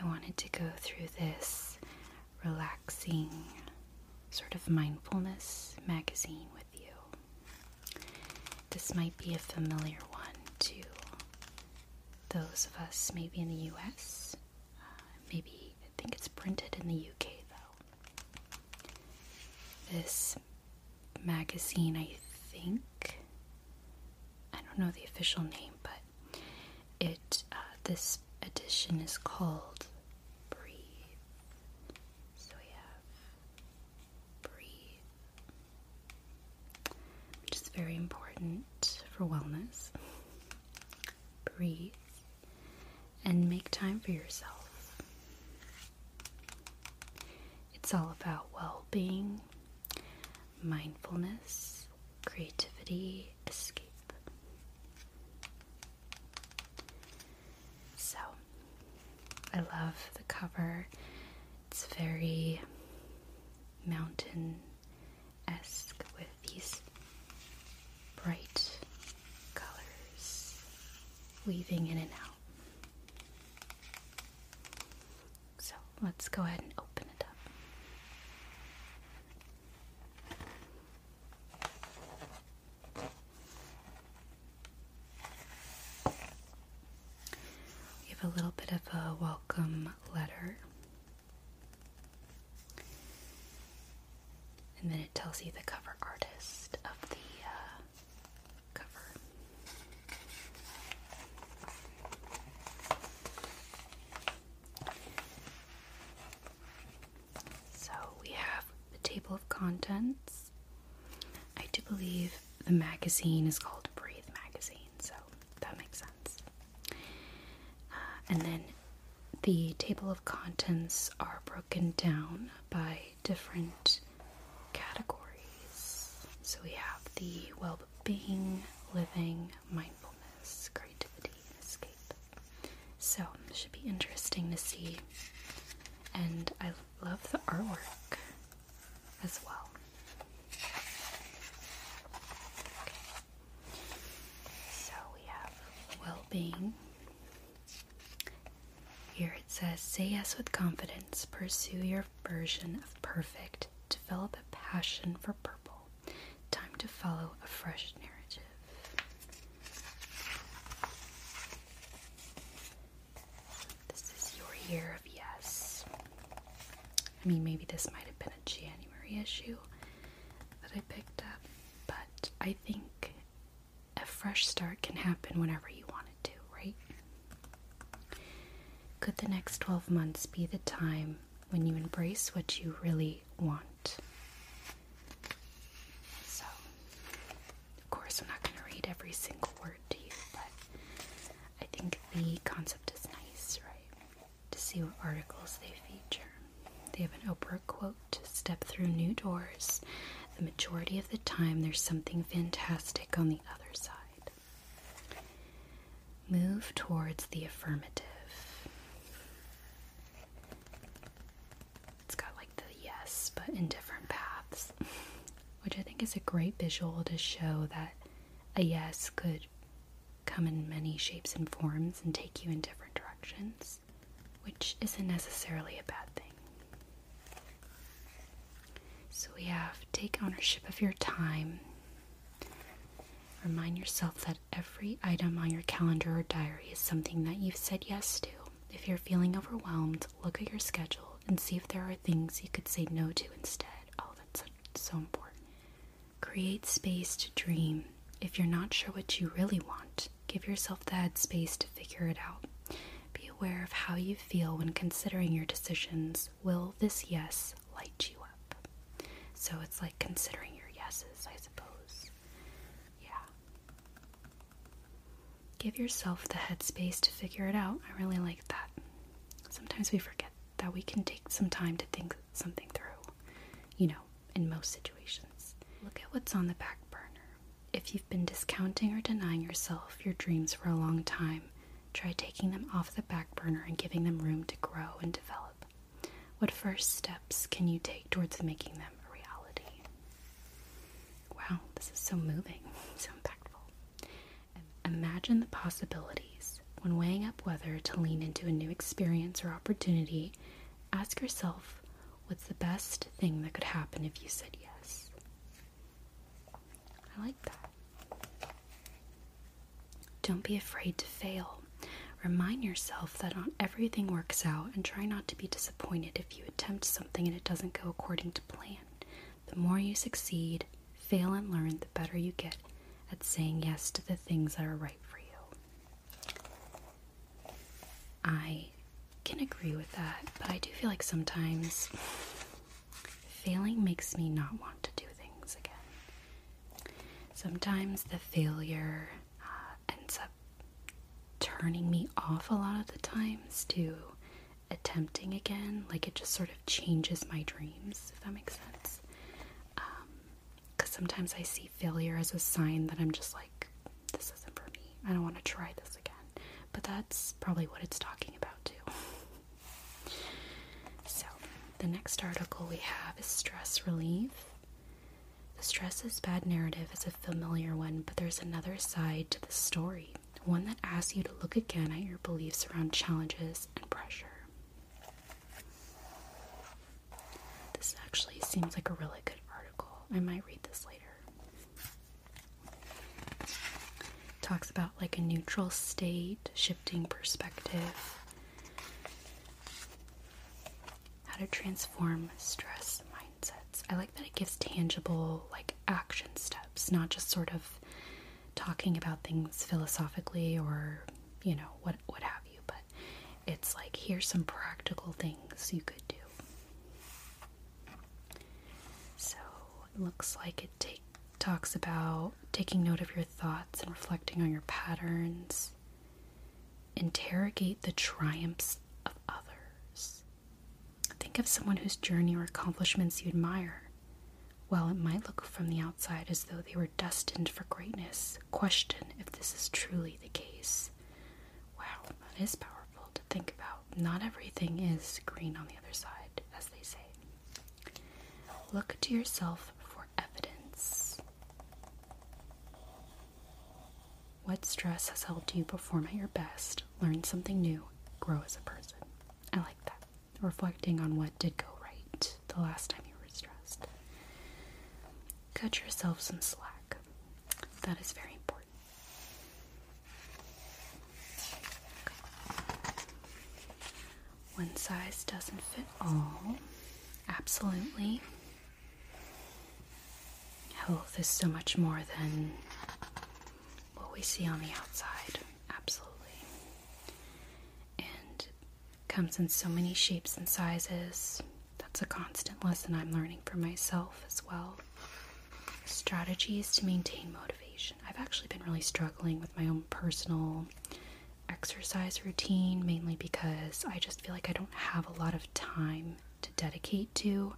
I wanted to go through this relaxing sort of mindfulness magazine with you. This might be a familiar one to those of us maybe in the US. Uh, maybe I think it's printed in the UK though. This magazine, I think, I don't know the official name, but it uh, this edition is called Breathe. So we have Breathe, which is very important for wellness. Breathe and make time for yourself. It's all about well being, mindfulness, creativity, escape. So, I love the cover. It's very mountain esque with these bright weaving in and out. So let's go ahead and open it up. We have a little bit of a welcome letter. And then it tells you the cover artist of the uh, cover. So we have the table of contents. I do believe the magazine is called Breathe Magazine, so that makes sense. Uh, and then the table of contents are broken down by different categories. So we have the well being, living, mindfulness, creativity, and escape. So should be interesting to see. And I love the artwork as well. So we have well being. Here it says, say yes with confidence, pursue your version of perfect, develop a passion for purple. Time to follow a fresh narrative. This is your year of yes. I mean, maybe this might have been a January issue that I picked up, but I think a fresh start can happen whenever you want it to, right? Could the next 12 months be the time when you embrace what you really want? So, of course, I'm not going to read every single word to you, but I think the concept is nice, right? To see what articles they feature. They have an Oprah quote Step through new doors. The majority of the time, there's something fantastic on the other side. Move towards the affirmative. It's got like the yes, but in different paths, which I think is a great visual to show that a yes could come in many shapes and forms and take you in different directions, which isn't necessarily a bad thing. So we have take ownership of your time. Remind yourself that every item on your calendar or diary is something that you've said yes to. If you're feeling overwhelmed, look at your schedule and see if there are things you could say no to instead. Oh, that's so, important. Create space to dream. If you're not sure what you really want, give yourself the headspace to figure it out. Be aware of how you feel when considering your decisions. Will this yes light you? So it's like considering your yeses, I suppose. Yeah. Give yourself the headspace to figure it out. I really like that. Sometimes we forget that we can take some time to think something through, you know, in most situations. Look at what's on the back burner. If you've been discounting or denying yourself your dreams for a long time, try taking them off the back burner and giving them room to grow and develop. What first steps can you take towards making them? Wow, this is so moving, so impactful. Imagine the possibilities. When weighing up whether to lean into a new experience or opportunity, ask yourself what's the best thing that could happen if you said yes? I like that. Don't be afraid to fail. Remind yourself that not everything works out and try not to be disappointed if you attempt something and it doesn't go according to plan. The more you succeed, fail, and learn, the better you get at saying yes to the things that are right for you. I can agree with that, but I do feel like sometimes failing makes me not want to do things again. Sometimes the failure uh, ends up turning me off a lot of the times to attempting again. Like it just sort of changes my dreams, if that makes sense. Sometimes I see failure as a sign that I'm just like, this isn't for me. I don't want to try this again. But that's probably what it's talking about, too. so, the next article we have is stress relief. The stress is bad narrative is a familiar one, but there's another side to the story, one that asks you to look again at your beliefs around challenges and pressure. This actually seems like a really good. I might read this later. talks about like a neutral state, shifting perspective, how to transform stress mindsets. I like that it gives tangible like action steps, not just sort of talking about things philosophically or you know what what have you, but it's like here's some practical things you could do. So it looks like it take, talks about taking note of your thoughts and reflecting on your patterns. Interrogate the triumphs of others. Think of someone whose journey or accomplishments you admire. While it might look from the outside as though they were destined for greatness, question if this is truly the case. Wow, that is powerful to think about. Not everything is green on the other side, as they say. Look to yourself for evidence. What stress has helped you perform at your best, learn something new, grow as a person? I like that. Reflecting on what did go right the last time you were stressed. Cut yourself some slack. That is very important. One size doesn't fit all. Absolutely. Health is so much more than we see on the outside. Absolutely. And comes in so many shapes and sizes. That's a constant lesson I'm learning for myself as well. Strategies to maintain motivation. I've actually been really struggling with my own personal exercise routine, mainly because I just feel like I don't have a lot of time to dedicate to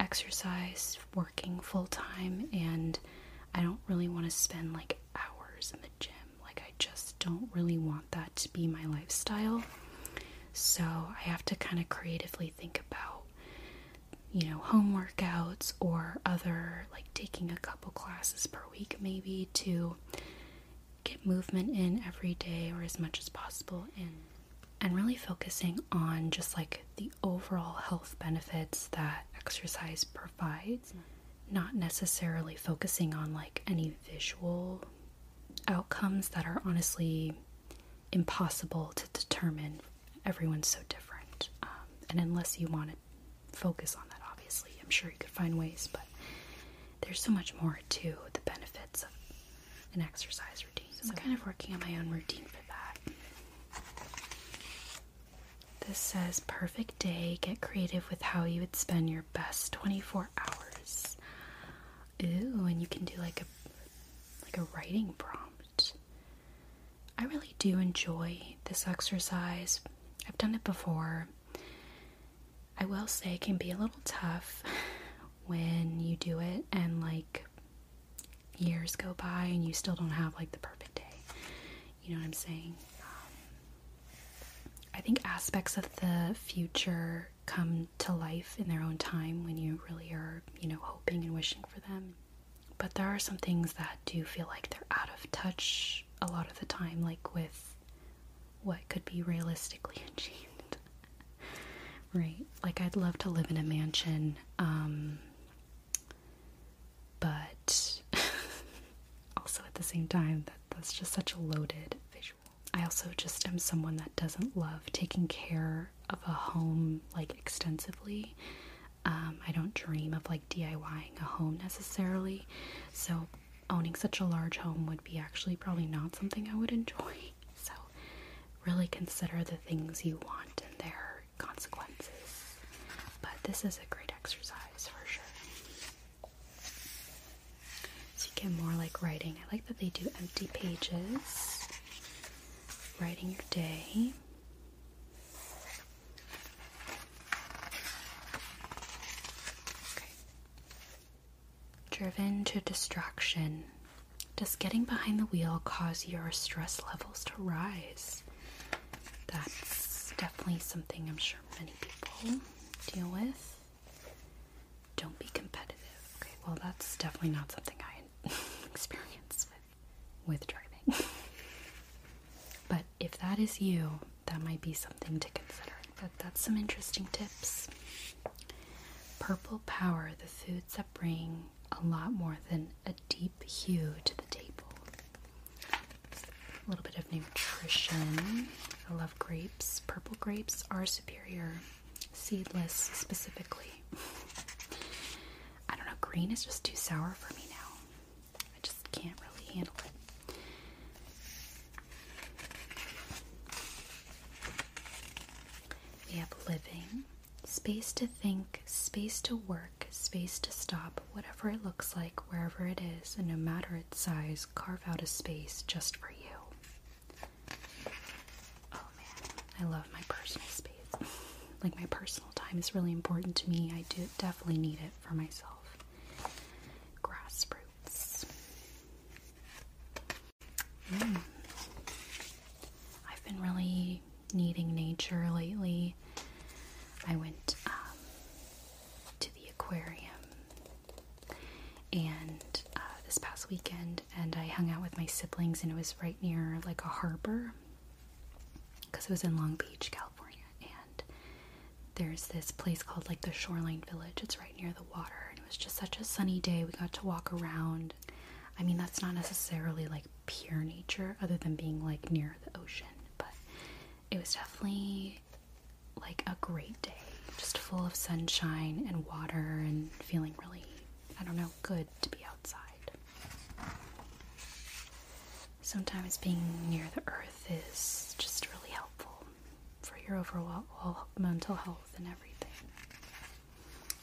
exercise, working full time, and I don't really want to spend like hours in the gym. Like, I just don't really want that to be my lifestyle. So, I have to kind of creatively think about, you know, home workouts or other, like taking a couple classes per week, maybe to get movement in every day or as much as possible and and really focusing on just like the overall health benefits that exercise provides mm-hmm. not necessarily focusing on like any visual outcomes that are honestly impossible to determine everyone's so different um, and unless you want to focus on that obviously i'm sure you could find ways but there's so much more to the benefits of an exercise routine so I'm kind of working on my own routine for that. This says perfect day. Get creative with how you would spend your best 24 hours. Ooh, and you can do like a like a writing prompt. I really do enjoy this exercise. I've done it before. I will say it can be a little tough when you do it and like years go by and you still don't have like the perfect day. You know what I'm saying? Um, I think aspects of the future come to life in their own time when you really are, you know, hoping and wishing for them. But there are some things that do feel like they're out of touch a lot of the time, like with what could be realistically achieved. right? Like, I'd love to live in a mansion, um, but also at the same time, that that's just such a loaded visual. I also just am someone that doesn't love taking care of a home like extensively. Um, I don't dream of like DIYing a home necessarily, so owning such a large home would be actually probably not something I would enjoy. So, really consider the things you want and their consequences. But this is a great exercise for sure. So, you get more like writing. I like that they do empty pages, writing your day. Driven to distraction. Does getting behind the wheel cause your stress levels to rise? That's definitely something I'm sure many people deal with. Don't be competitive. Okay, well, that's definitely not something I experience with, with driving. but if that is you, that might be something to consider. But that's some interesting tips. Purple power, the foods that bring a lot more than a deep hue to the table. A little bit of nutrition. I love grapes. Purple grapes are superior, seedless specifically. I don't know, green is just too sour for me now. I just can't really handle it. We have living, space to think, space to work, space to stop, whatever it looks like, wherever it is, and no matter its size, carve out a space just for you. Oh man, I love my personal space. like my personal time is really important to me. I do definitely need it for myself. Grassroots. Mm. I've been really needing nature lately. I went um, to the aquarium and uh, this past weekend, and I hung out with my siblings, and it was right near like a harbor because it was in Long Beach, California, and there's this place called like the Shoreline Village. It's right near the water, and it was just such a sunny day. We got to walk around. I mean, that's not necessarily like pure nature, other than being like near the ocean, but it was definitely like a great day, just full of sunshine and water and feeling really, I don't know, good to be outside. Sometimes being near the earth is just really helpful for your overall mental health and everything.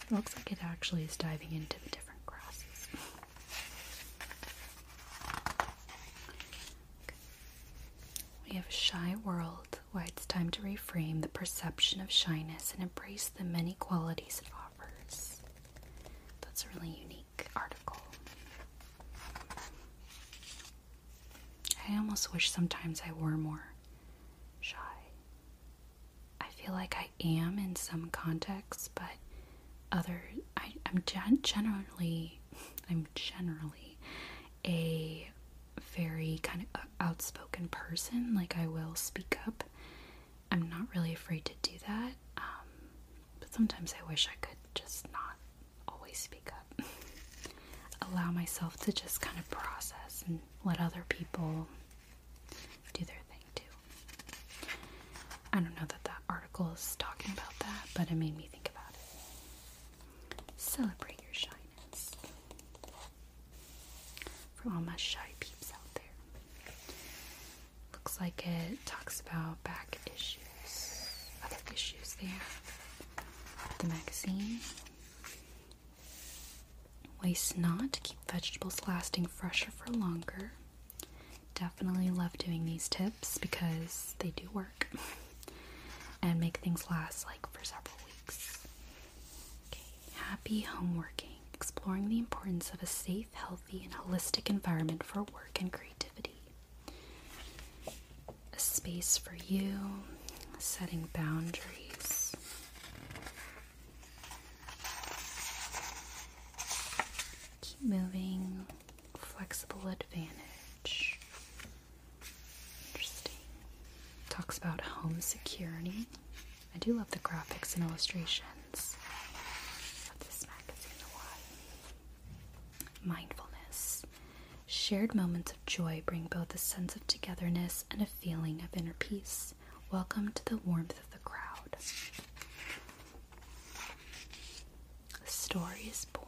It looks like it actually is diving into the different grasses. We have a shy world why it's time to reframe the perception of shyness and embrace the many qualities it offers. That's really unique article. Wish sometimes I were more shy. I feel like I am in some contexts, but other I, I'm gen- generally I'm generally a very kind of outspoken person. Like I will speak up. I'm not really afraid to do that. Um, but sometimes I wish I could just not always speak up. Allow myself to just kind of process and let other people do their thing too. I don't know that that article is talking about that, but it made me think about it. Celebrate your shyness. For all my shy peeps out there. Looks like it talks about back issues, other issues there. The magazine. Waste not keep vegetables lasting fresher for longer. Definitely love doing these tips because they do work and make things last like for several weeks. Okay, happy homeworking. Exploring the importance of a safe, healthy, and holistic environment for work and creativity. A space for you, setting boundaries. Keep moving, flexible advantage. Interesting. Talks about home security. I do love the graphics and illustrations of this magazine a lot. Mindfulness. Shared moments of joy bring both a sense of togetherness and a feeling of inner peace. Welcome to the warmth of the crowd. The story is born.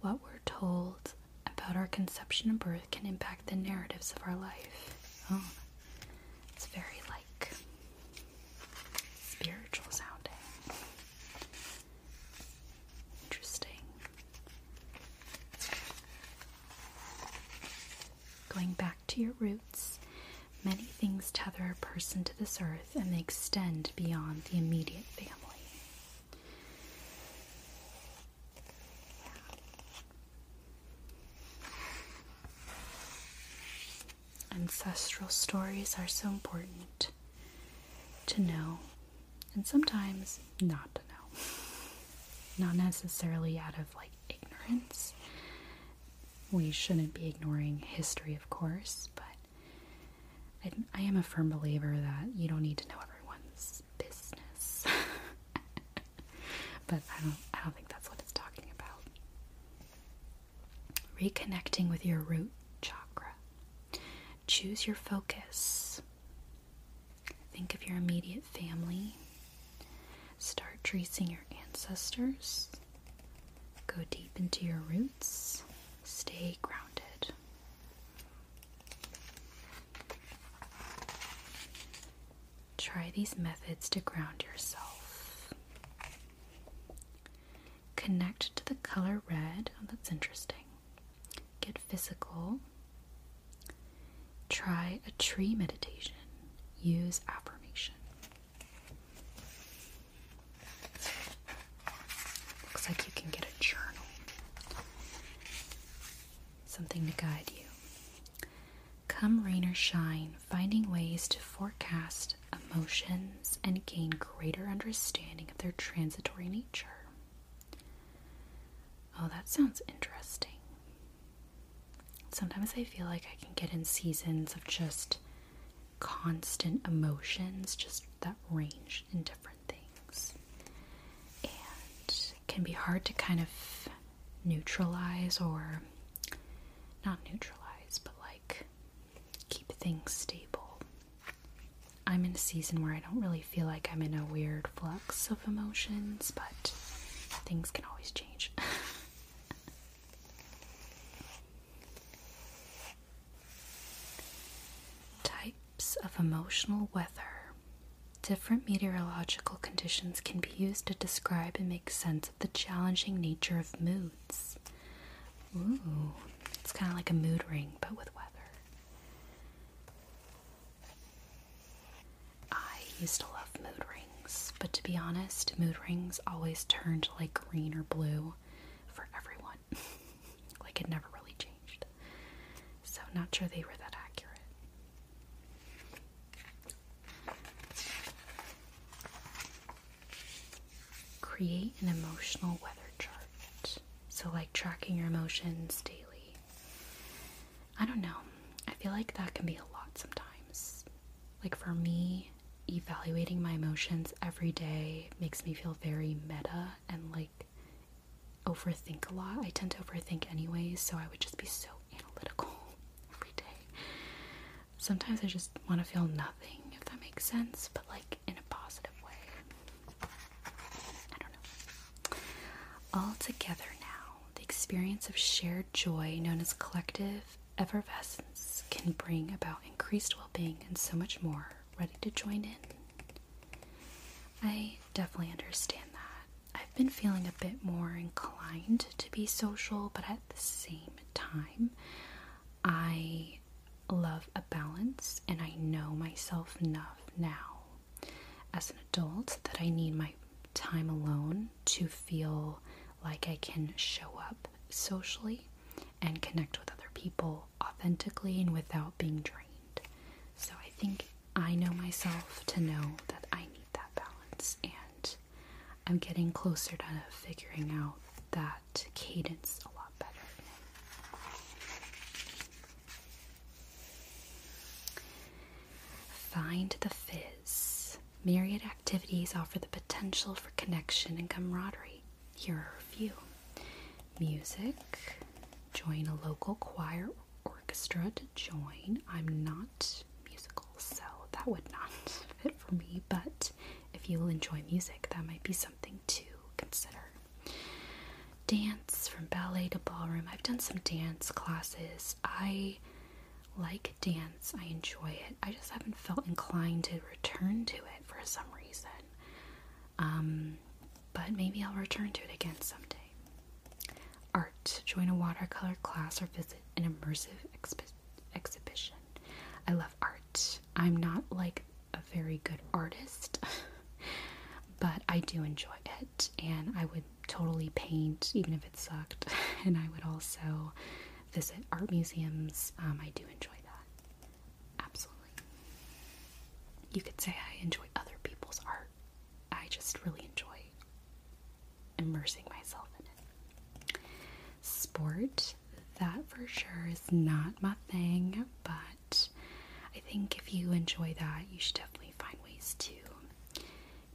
What we're told about our conception and birth can impact the narratives of our life. Oh, it's very like spiritual sounding. Interesting. Going back to your roots, many things tether a person to this earth and they extend beyond the immediate family. Ancestral stories are so important to know and sometimes not to know. Not necessarily out of like ignorance. We shouldn't be ignoring history, of course, I, I am a firm believer that you don't need to know everyone's business. but I don't I don't think that's what it's talking about. Reconnecting with your root chakra. Choose your focus. Think of your immediate family. Start tracing your ancestors. Go deep into your roots. Stay grounded. Try these methods to ground yourself. Connect to the color red. Oh, that's interesting. Get physical. Try a tree meditation. Use affirmation. Looks like you can get a journal. Something to guide you. Come rain or shine, finding ways to forecast emotions and gain greater understanding of their transitory nature. Oh, that sounds interesting. Sometimes I feel like I can get in seasons of just constant emotions, just that range in different things. And it can be hard to kind of neutralize or not neutralize, but like keep things stable. I'm in a season where I don't really feel like I'm in a weird flux of emotions, but things can always change. Types of emotional weather. Different meteorological conditions can be used to describe and make sense of the challenging nature of moods. Ooh, it's kind of like a mood ring, but with weather. I used to love mood rings, but to be honest, mood rings always turned like green or blue for everyone. like it never really changed. So, not sure they were that accurate. Create an emotional weather chart. So, like tracking your emotions daily. I don't know. I feel like that can be a lot sometimes. Like for me, evaluating my emotions every day makes me feel very meta and like overthink a lot. I tend to overthink anyways, so I would just be so analytical every day. Sometimes I just want to feel nothing, if that makes sense, but like in a positive way. I don't know. All together now, the experience of shared joy known as collective effervescence can bring about increased well being and so much more. Ready to join in? I definitely understand that. I've been feeling a bit more inclined to be social, but at the same time, I love a balance and I know myself enough now as an adult that I need my time alone to feel like I can show up socially and connect with other people authentically and without being drained. So I think I know myself to know that I need that balance, and I'm getting closer to figuring out that cadence a lot better. Find the fizz. Myriad activities offer the potential for connection and camaraderie. Here are a few music, join a local choir or orchestra to join. I'm not that would not fit for me, but if you will enjoy music, that might be something to consider. Dance from ballet to ballroom. I've done some dance classes. I like dance, I enjoy it. I just haven't felt inclined to return to it for some reason. Um, but maybe I'll return to it again someday. Art. Join a watercolor class or visit an immersive exhibition. I love art. I'm not like a very good artist, but I do enjoy it, and I would totally paint even if it sucked. and I would also visit art museums. Um, I do enjoy that. Absolutely. You could say I enjoy other people's art. I just really enjoy immersing myself in it. Sport, that for sure is not my thing, but think if you enjoy that, you should definitely find ways to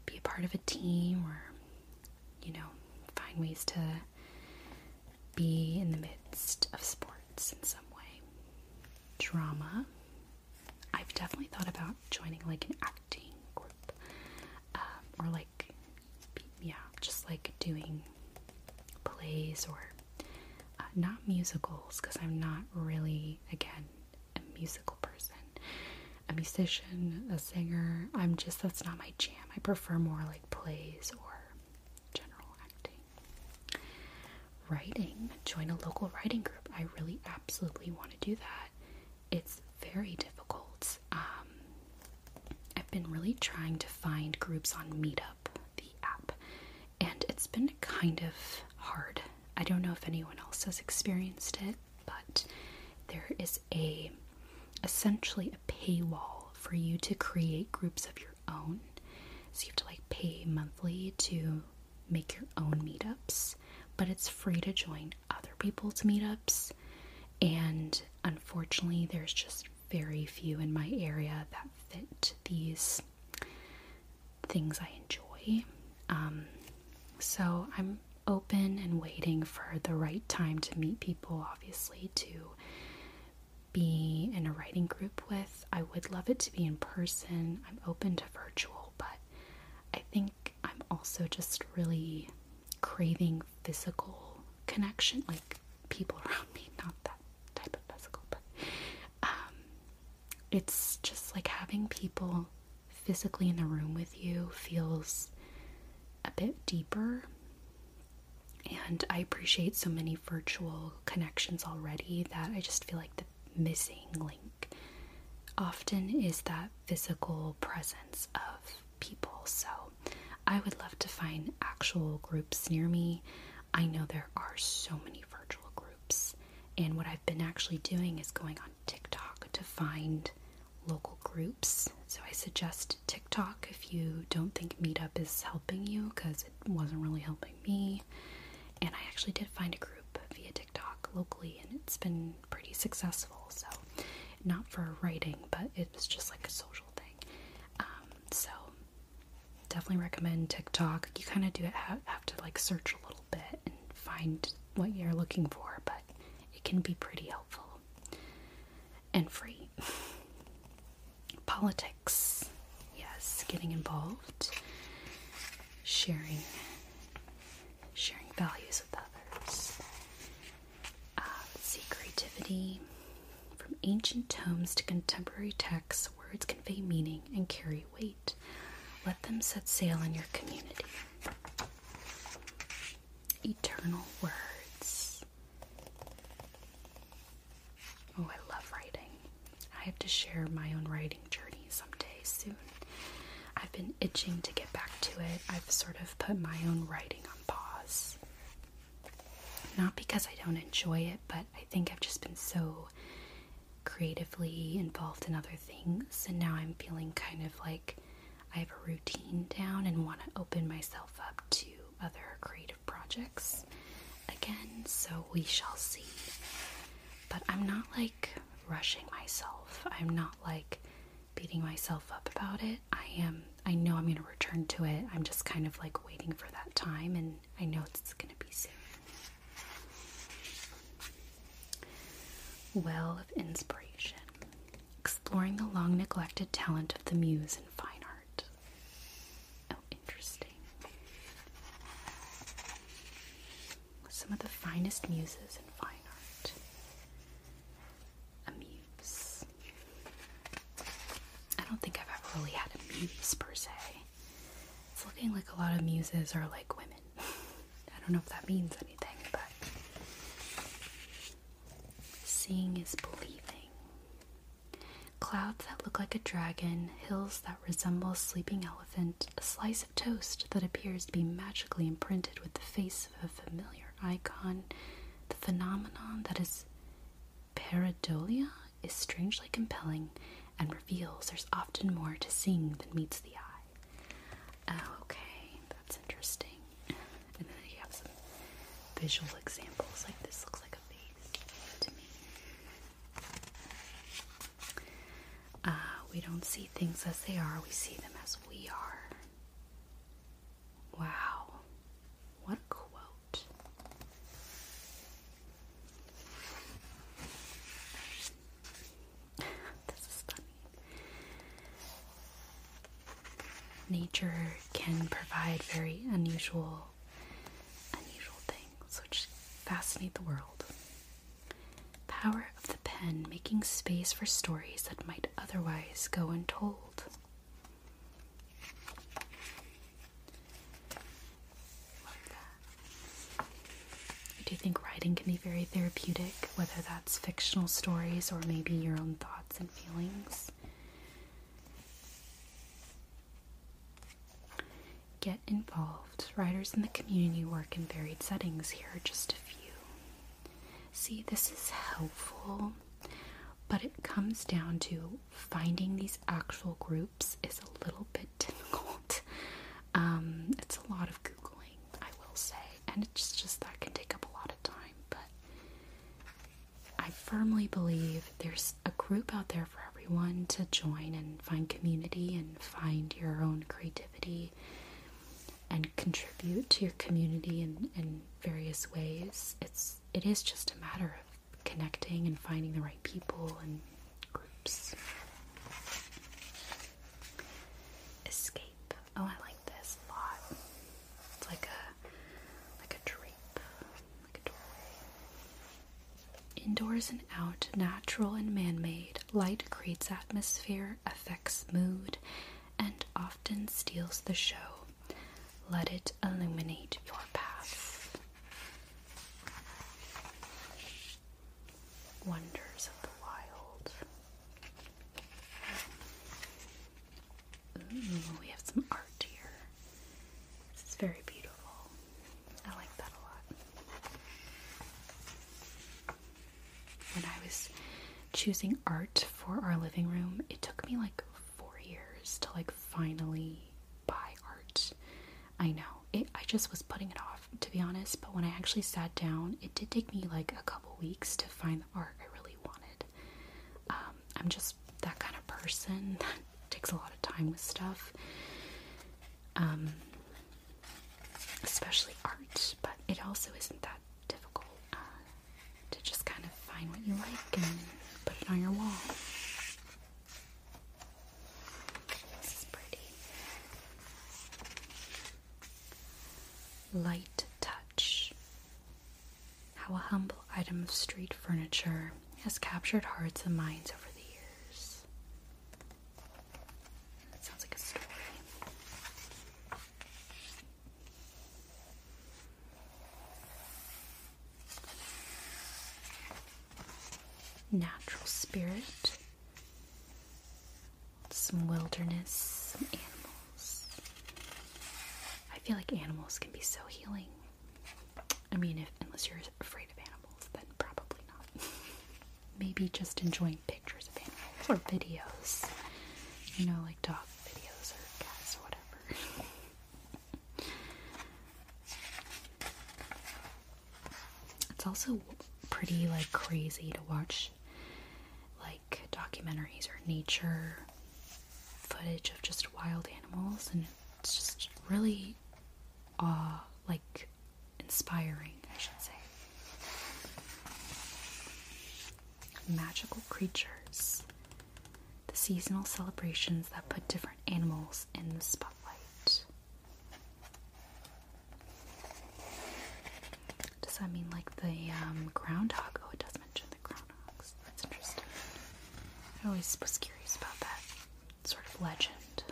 be a part of a team or, you know, find ways to be in the midst of sports in some way. Drama. I've definitely thought about joining like an acting group um, or like, yeah, just like doing plays or uh, not musicals because I'm not really, again, a musical person. A musician, a singer, I'm just, that's not my jam. I prefer more like plays or general acting. Writing, join a local writing group. I really absolutely want to do that. It's very difficult. Um, I've been really trying to find groups on Meetup, the app, and it's been kind of hard. I don't know if anyone else has experienced it, but there is a essentially a paywall for you to create groups of your own. So you have to like pay monthly to make your own meetups, but it's free to join other people's meetups. And unfortunately, there's just very few in my area that fit these things I enjoy. Um, so I'm open and waiting for the right time to meet people, obviously, to writing group with. I would love it to be in person. I'm open to virtual, but I think I'm also just really craving physical connection, like people around me, not that type of physical, but um, it's just like having people physically in the room with you feels a bit deeper. And I appreciate so many virtual connections already that I just feel like the missing link often is that physical presence of people. So I would love to find actual groups near me. I know there are so many virtual groups, and what I've been actually doing is going on TikTok to find local groups. So I suggest TikTok if you don't think Meetup is helping you because it wasn't really helping me. And I actually did find a group via TikTok locally, and it's been pretty successful. So, not for writing, but it was just like a social thing. Um, so, definitely recommend TikTok. You kind of do it have, have to like search a little bit and find what you're looking for, but it can be pretty helpful and free. Politics, yes, getting involved, sharing, sharing values with others. Uh, let's see, creativity. Ancient tomes to contemporary texts, words convey meaning and carry weight. Let them set sail in your community. Eternal words. Oh, I love writing. I have to share my own writing journey someday soon. I've been itching to get back to it. I've sort of put my own writing on pause. Not because I don't enjoy it, but I think I've just been so creatively involved in other things, and now I'm feeling kind of like I have a routine down and want to open myself up to other creative projects again, so we shall see. But I'm not like rushing myself. I'm not like beating myself up about it. I am I know I'm going to return to it. I'm just kind of like waiting for that time and I know it's going to be soon. Well of inspiration. Exploring the long neglected talent of the muse in fine art. Oh, interesting. Some of the finest muses in fine art. A muse. I don't think I've ever really had a muse per se. It's looking like a lot of muses are like women. I don't know if that means anything, but seeing is believing. Clouds that look like a dragon, hills that resemble sleeping elephant, a slice of toast that appears to be magically imprinted with the face of a familiar icon, the phenomenon that is pareidolia is strangely compelling and reveals there's often more to seeing than meets the eye. Oh, okay, that's interesting. And then you have some visual examples, like this looks like a face to me. Uh, we don't see things as they are, we see them as we are. Wow, what a quote. this is funny. Nature can provide very unusual unusual things which fascinate the world. Power of the pen making space for stories that might otherwise go untold. I do think writing can be very therapeutic, whether that's fictional stories or maybe your own thoughts and feelings. Get involved. Writers in the community work in varied settings. Here are just a few. See, this is helpful, but it comes down to finding these actual groups is a little bit difficult. Um, it's a lot of Googling, I will say, and it's just that can take up a lot of time, but I firmly believe there's a group out there for everyone to join and find community and find your own creativity and contribute to your community in, in various ways. It's it is just a matter of connecting and finding the right people and groups. Escape. Oh, I like this a lot. It's like a like a drape, like a doorway. Indoors and out, natural and man-made, light creates atmosphere, affects mood, and often steals the show. Let it illuminate your path. Wonders of the wild. Ooh, we have some art here. This is very beautiful. I like that a lot. When I was choosing art for our living room, it took me like four years to like finally buy art. I know. It, I just was putting it off, to be honest, but when I actually sat down, it did take me like a couple weeks to find the art I really wanted. Um, I'm just that kind of person that takes a lot of time with stuff. Um, especially art, but it also isn't that difficult uh, to just kind of find what you like and put it on your wall. This is pretty. Light touch. How a humble item of street furniture has captured hearts and minds over the years. That sounds like a story. natural spirit, some wilderness, some animals. I feel like animals can be so healing. I mean, if unless you're afraid of animals, then probably not. Maybe just enjoying pictures of animals or videos. You know, like dog videos or cats or whatever. it's also pretty like crazy to watch like documentaries or nature footage of just wild animals and it's just really uh like inspiring I should say magical creatures the seasonal celebrations that put different animals in the spotlight does that mean like the um, groundhog? Oh, it does mention the groundhogs. That's interesting. I always was curious about that sort of legend.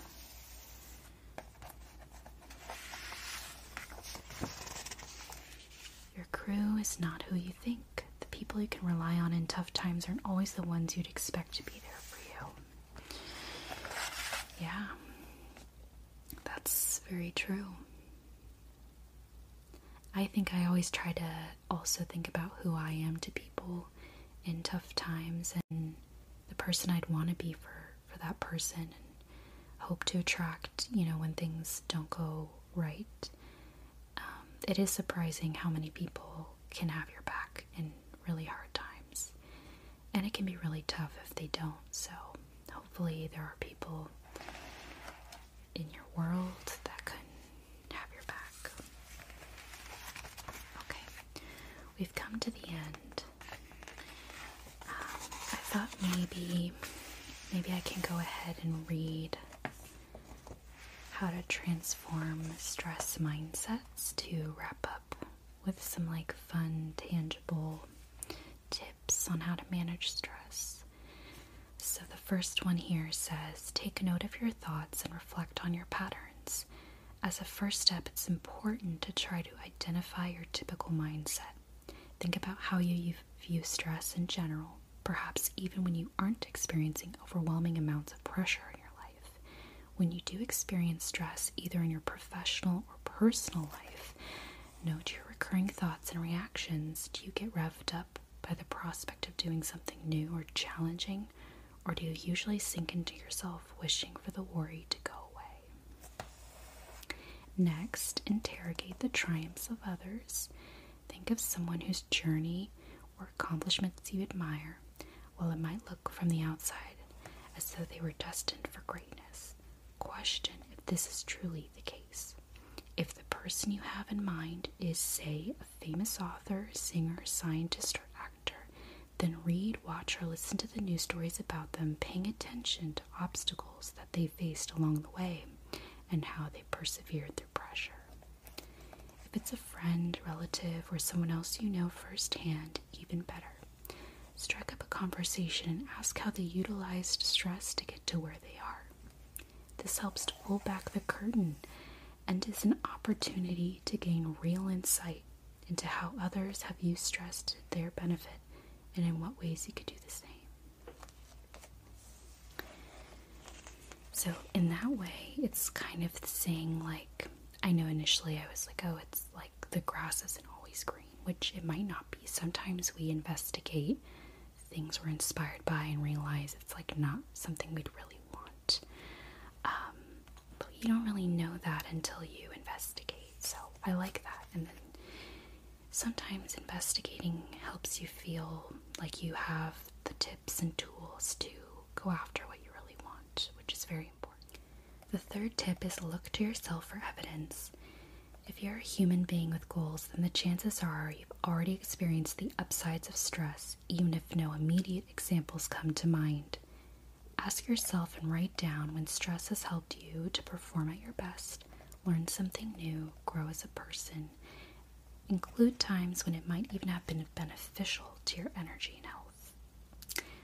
Your crew is not who you think. The people you can rely on in tough times aren't always the ones you'd expect to be there for you. Yeah, that's very true. I think I always try to also think about who I am to people in tough times and person I'd want to be for for that person and hope to attract, you know, when things don't go right. Um, it is surprising how many people can have your back in really hard times. And it can be really tough if they don't. So, hopefully, there are people in your world that can have your back. Okay, we've come to the end. I thought maybe, maybe I can go ahead and read how to transform stress mindsets to wrap up with some like fun, tangible tips on how to manage stress. So, the first one here says take note of your thoughts and reflect on your patterns. As a first step, it's important to try to identify your typical mindset. Think about how you view stress in general, perhaps even when you aren't experiencing overwhelming amounts of pressure in your life. When you do experience stress, either in your professional or personal life, note your recurring thoughts and reactions. Do you get revved up by the prospect of doing something new or challenging? Or do you usually sink into yourself wishing for the worry to go away? Next, interrogate the triumphs of others. Think of someone whose journey or accomplishments you admire, while it might look from the outside as though they were destined for greatness. Question if this is truly the case. If the person you have in mind is, say, a famous author, singer, scientist, or actor, then read, watch, or listen to the news stories about them, paying attention to obstacles that they faced along the way and how they persevered through pressure. If it's a friend, relative, or someone else you know firsthand, even better. Strike up a conversation and ask how they utilized stress to get to where they are. This helps to pull back the curtain and is an opportunity to gain real insight into how others have used stress to their benefit and in what ways you could do the same. So, in that way, it's kind of saying, like, I know initially I was like, oh, it's like the grass isn't always green, which it might not be. Sometimes we investigate things we're inspired by and realize it's like not something we'd really want. Um, but you don't really know that until you investigate. So I like that. And then sometimes investigating helps you feel like you have the tips and tools to go after what you really want, which is very important. The third tip is look to yourself for evidence. If you're a human being with goals, then the chances are you've already experienced the upsides of stress, even if no immediate examples come to mind. Ask yourself and write down when stress has helped you to perform at your best, learn something new, grow as a person. Include times when it might even have been beneficial to your energy and health.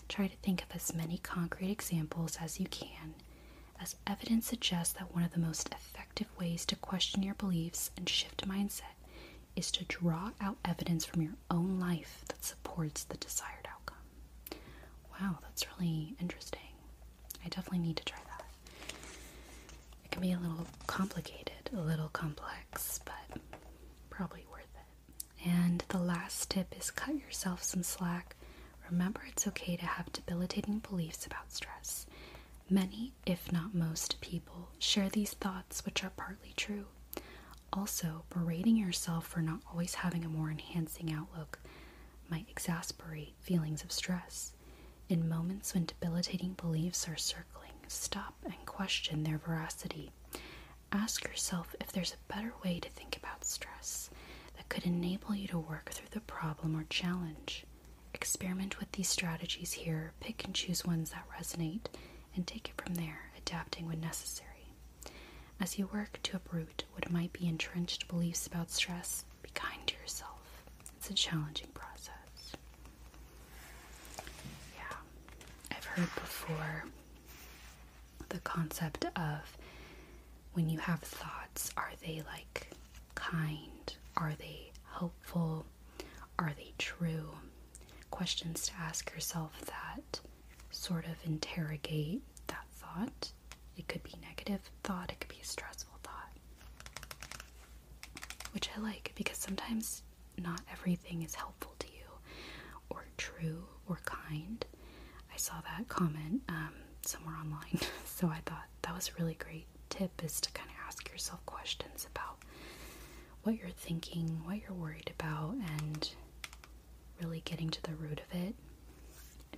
Try to think of as many concrete examples as you can, as evidence suggests that one of the most effective ways to question your beliefs and shift mindset is to draw out evidence from your own life that supports the desired outcome. wow, that's really interesting. I definitely need to try that. It can be a little complicated, a little complex, but probably worth it. And the last tip is cut yourself some slack. Remember, it's okay to have debilitating beliefs about stress. Many, if not most, people share these thoughts, which are partly true. Also, berating yourself for not always having a more enhancing outlook might exasperate feelings of stress. In moments when debilitating beliefs are circling, stop and question their veracity. Ask yourself if there's a better way to think about stress that could enable you to work through the problem or challenge. Experiment with these strategies here, pick and choose ones that resonate, and take it from there, adapting when necessary. As you work to uproot what might be entrenched beliefs about stress, be kind to yourself. It's a challenging process. Yeah, I've heard before the concept of when you have thoughts, are they like kind? Are they helpful? Are they true? Questions to ask yourself that sort of interrogate that thought. It could be negative thought, it could be a stressful thought. Which I like because sometimes not everything is helpful to you or true or kind. I saw that comment um, somewhere online, so I thought that was a really great tip is to kind of ask yourself questions about what you're thinking, what you're worried about, and really getting to the root of it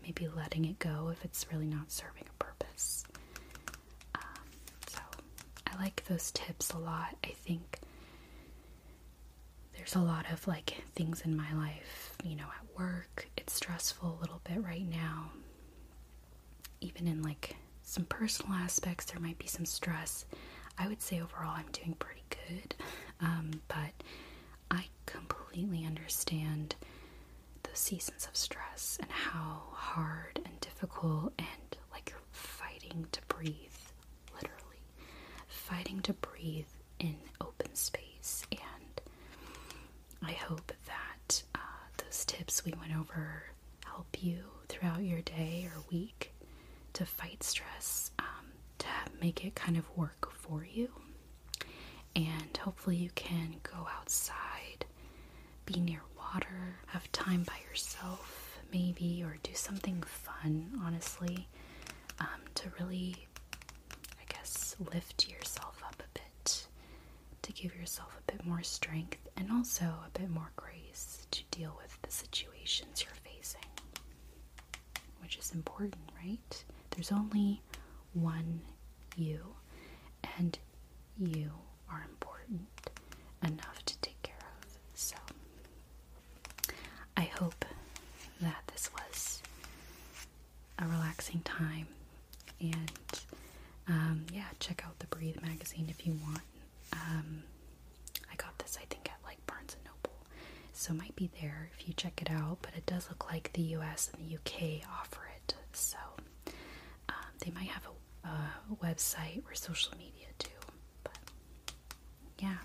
maybe letting it go if it's really not serving a purpose. Um, so I like those tips a lot. I think there's a lot of like things in my life, you know, at work, it's stressful a little bit right now. Even in like some personal aspects, there might be some stress. I would say overall I'm doing pretty good, um, but I completely understand seasons of stress and how hard and difficult and like you're fighting to breathe, literally. Fighting to breathe in open space. And I hope that uh, those tips we went over help you throughout your day or week to fight stress, um, to make it kind of work for you. And hopefully, you can go outside, be near water, have time by yourself, maybe, or do something fun, honestly, um, to really, I guess, lift yourself up a bit, to give yourself a bit more strength and also a bit more grace to deal with the situations you're facing, which is important, right? There's only one you, and you are important enough to take care of. So, I hope that this was a relaxing time, and um, yeah, check out the Breathe magazine if you want. Um, I got this, I think, at like Barnes and Noble, so it might be there if you check it out. But it does look like the U.S. and the U.K. offer it, so um, they might have a, a website or social media too. But yeah,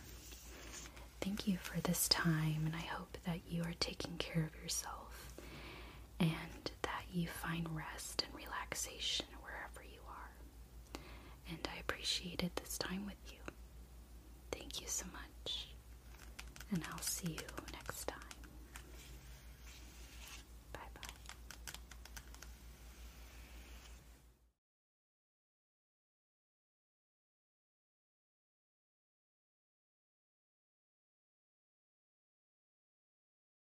thank you for this time, and I hope that you are taking care of yourself and that you find rest and relaxation wherever you are. And I appreciated this time with you. Thank you so much, and I'll see you next time.